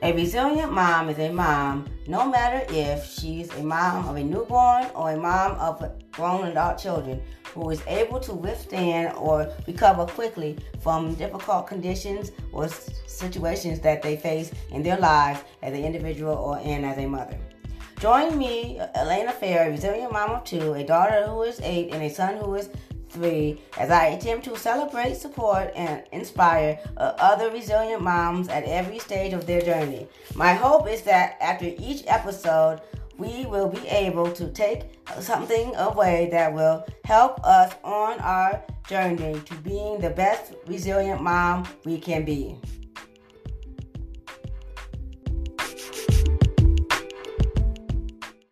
A resilient mom is a mom, no matter if she's a mom of a newborn or a mom of grown adult children, who is able to withstand or recover quickly from difficult conditions or situations that they face in their lives as an individual or as a mother. Join me, Elena Fair, a resilient mom of two, a daughter who is eight, and a son who is three, as I attempt to celebrate, support, and inspire uh, other resilient moms at every stage of their journey. My hope is that after each episode, we will be able to take something away that will help us on our journey to being the best resilient mom we can be.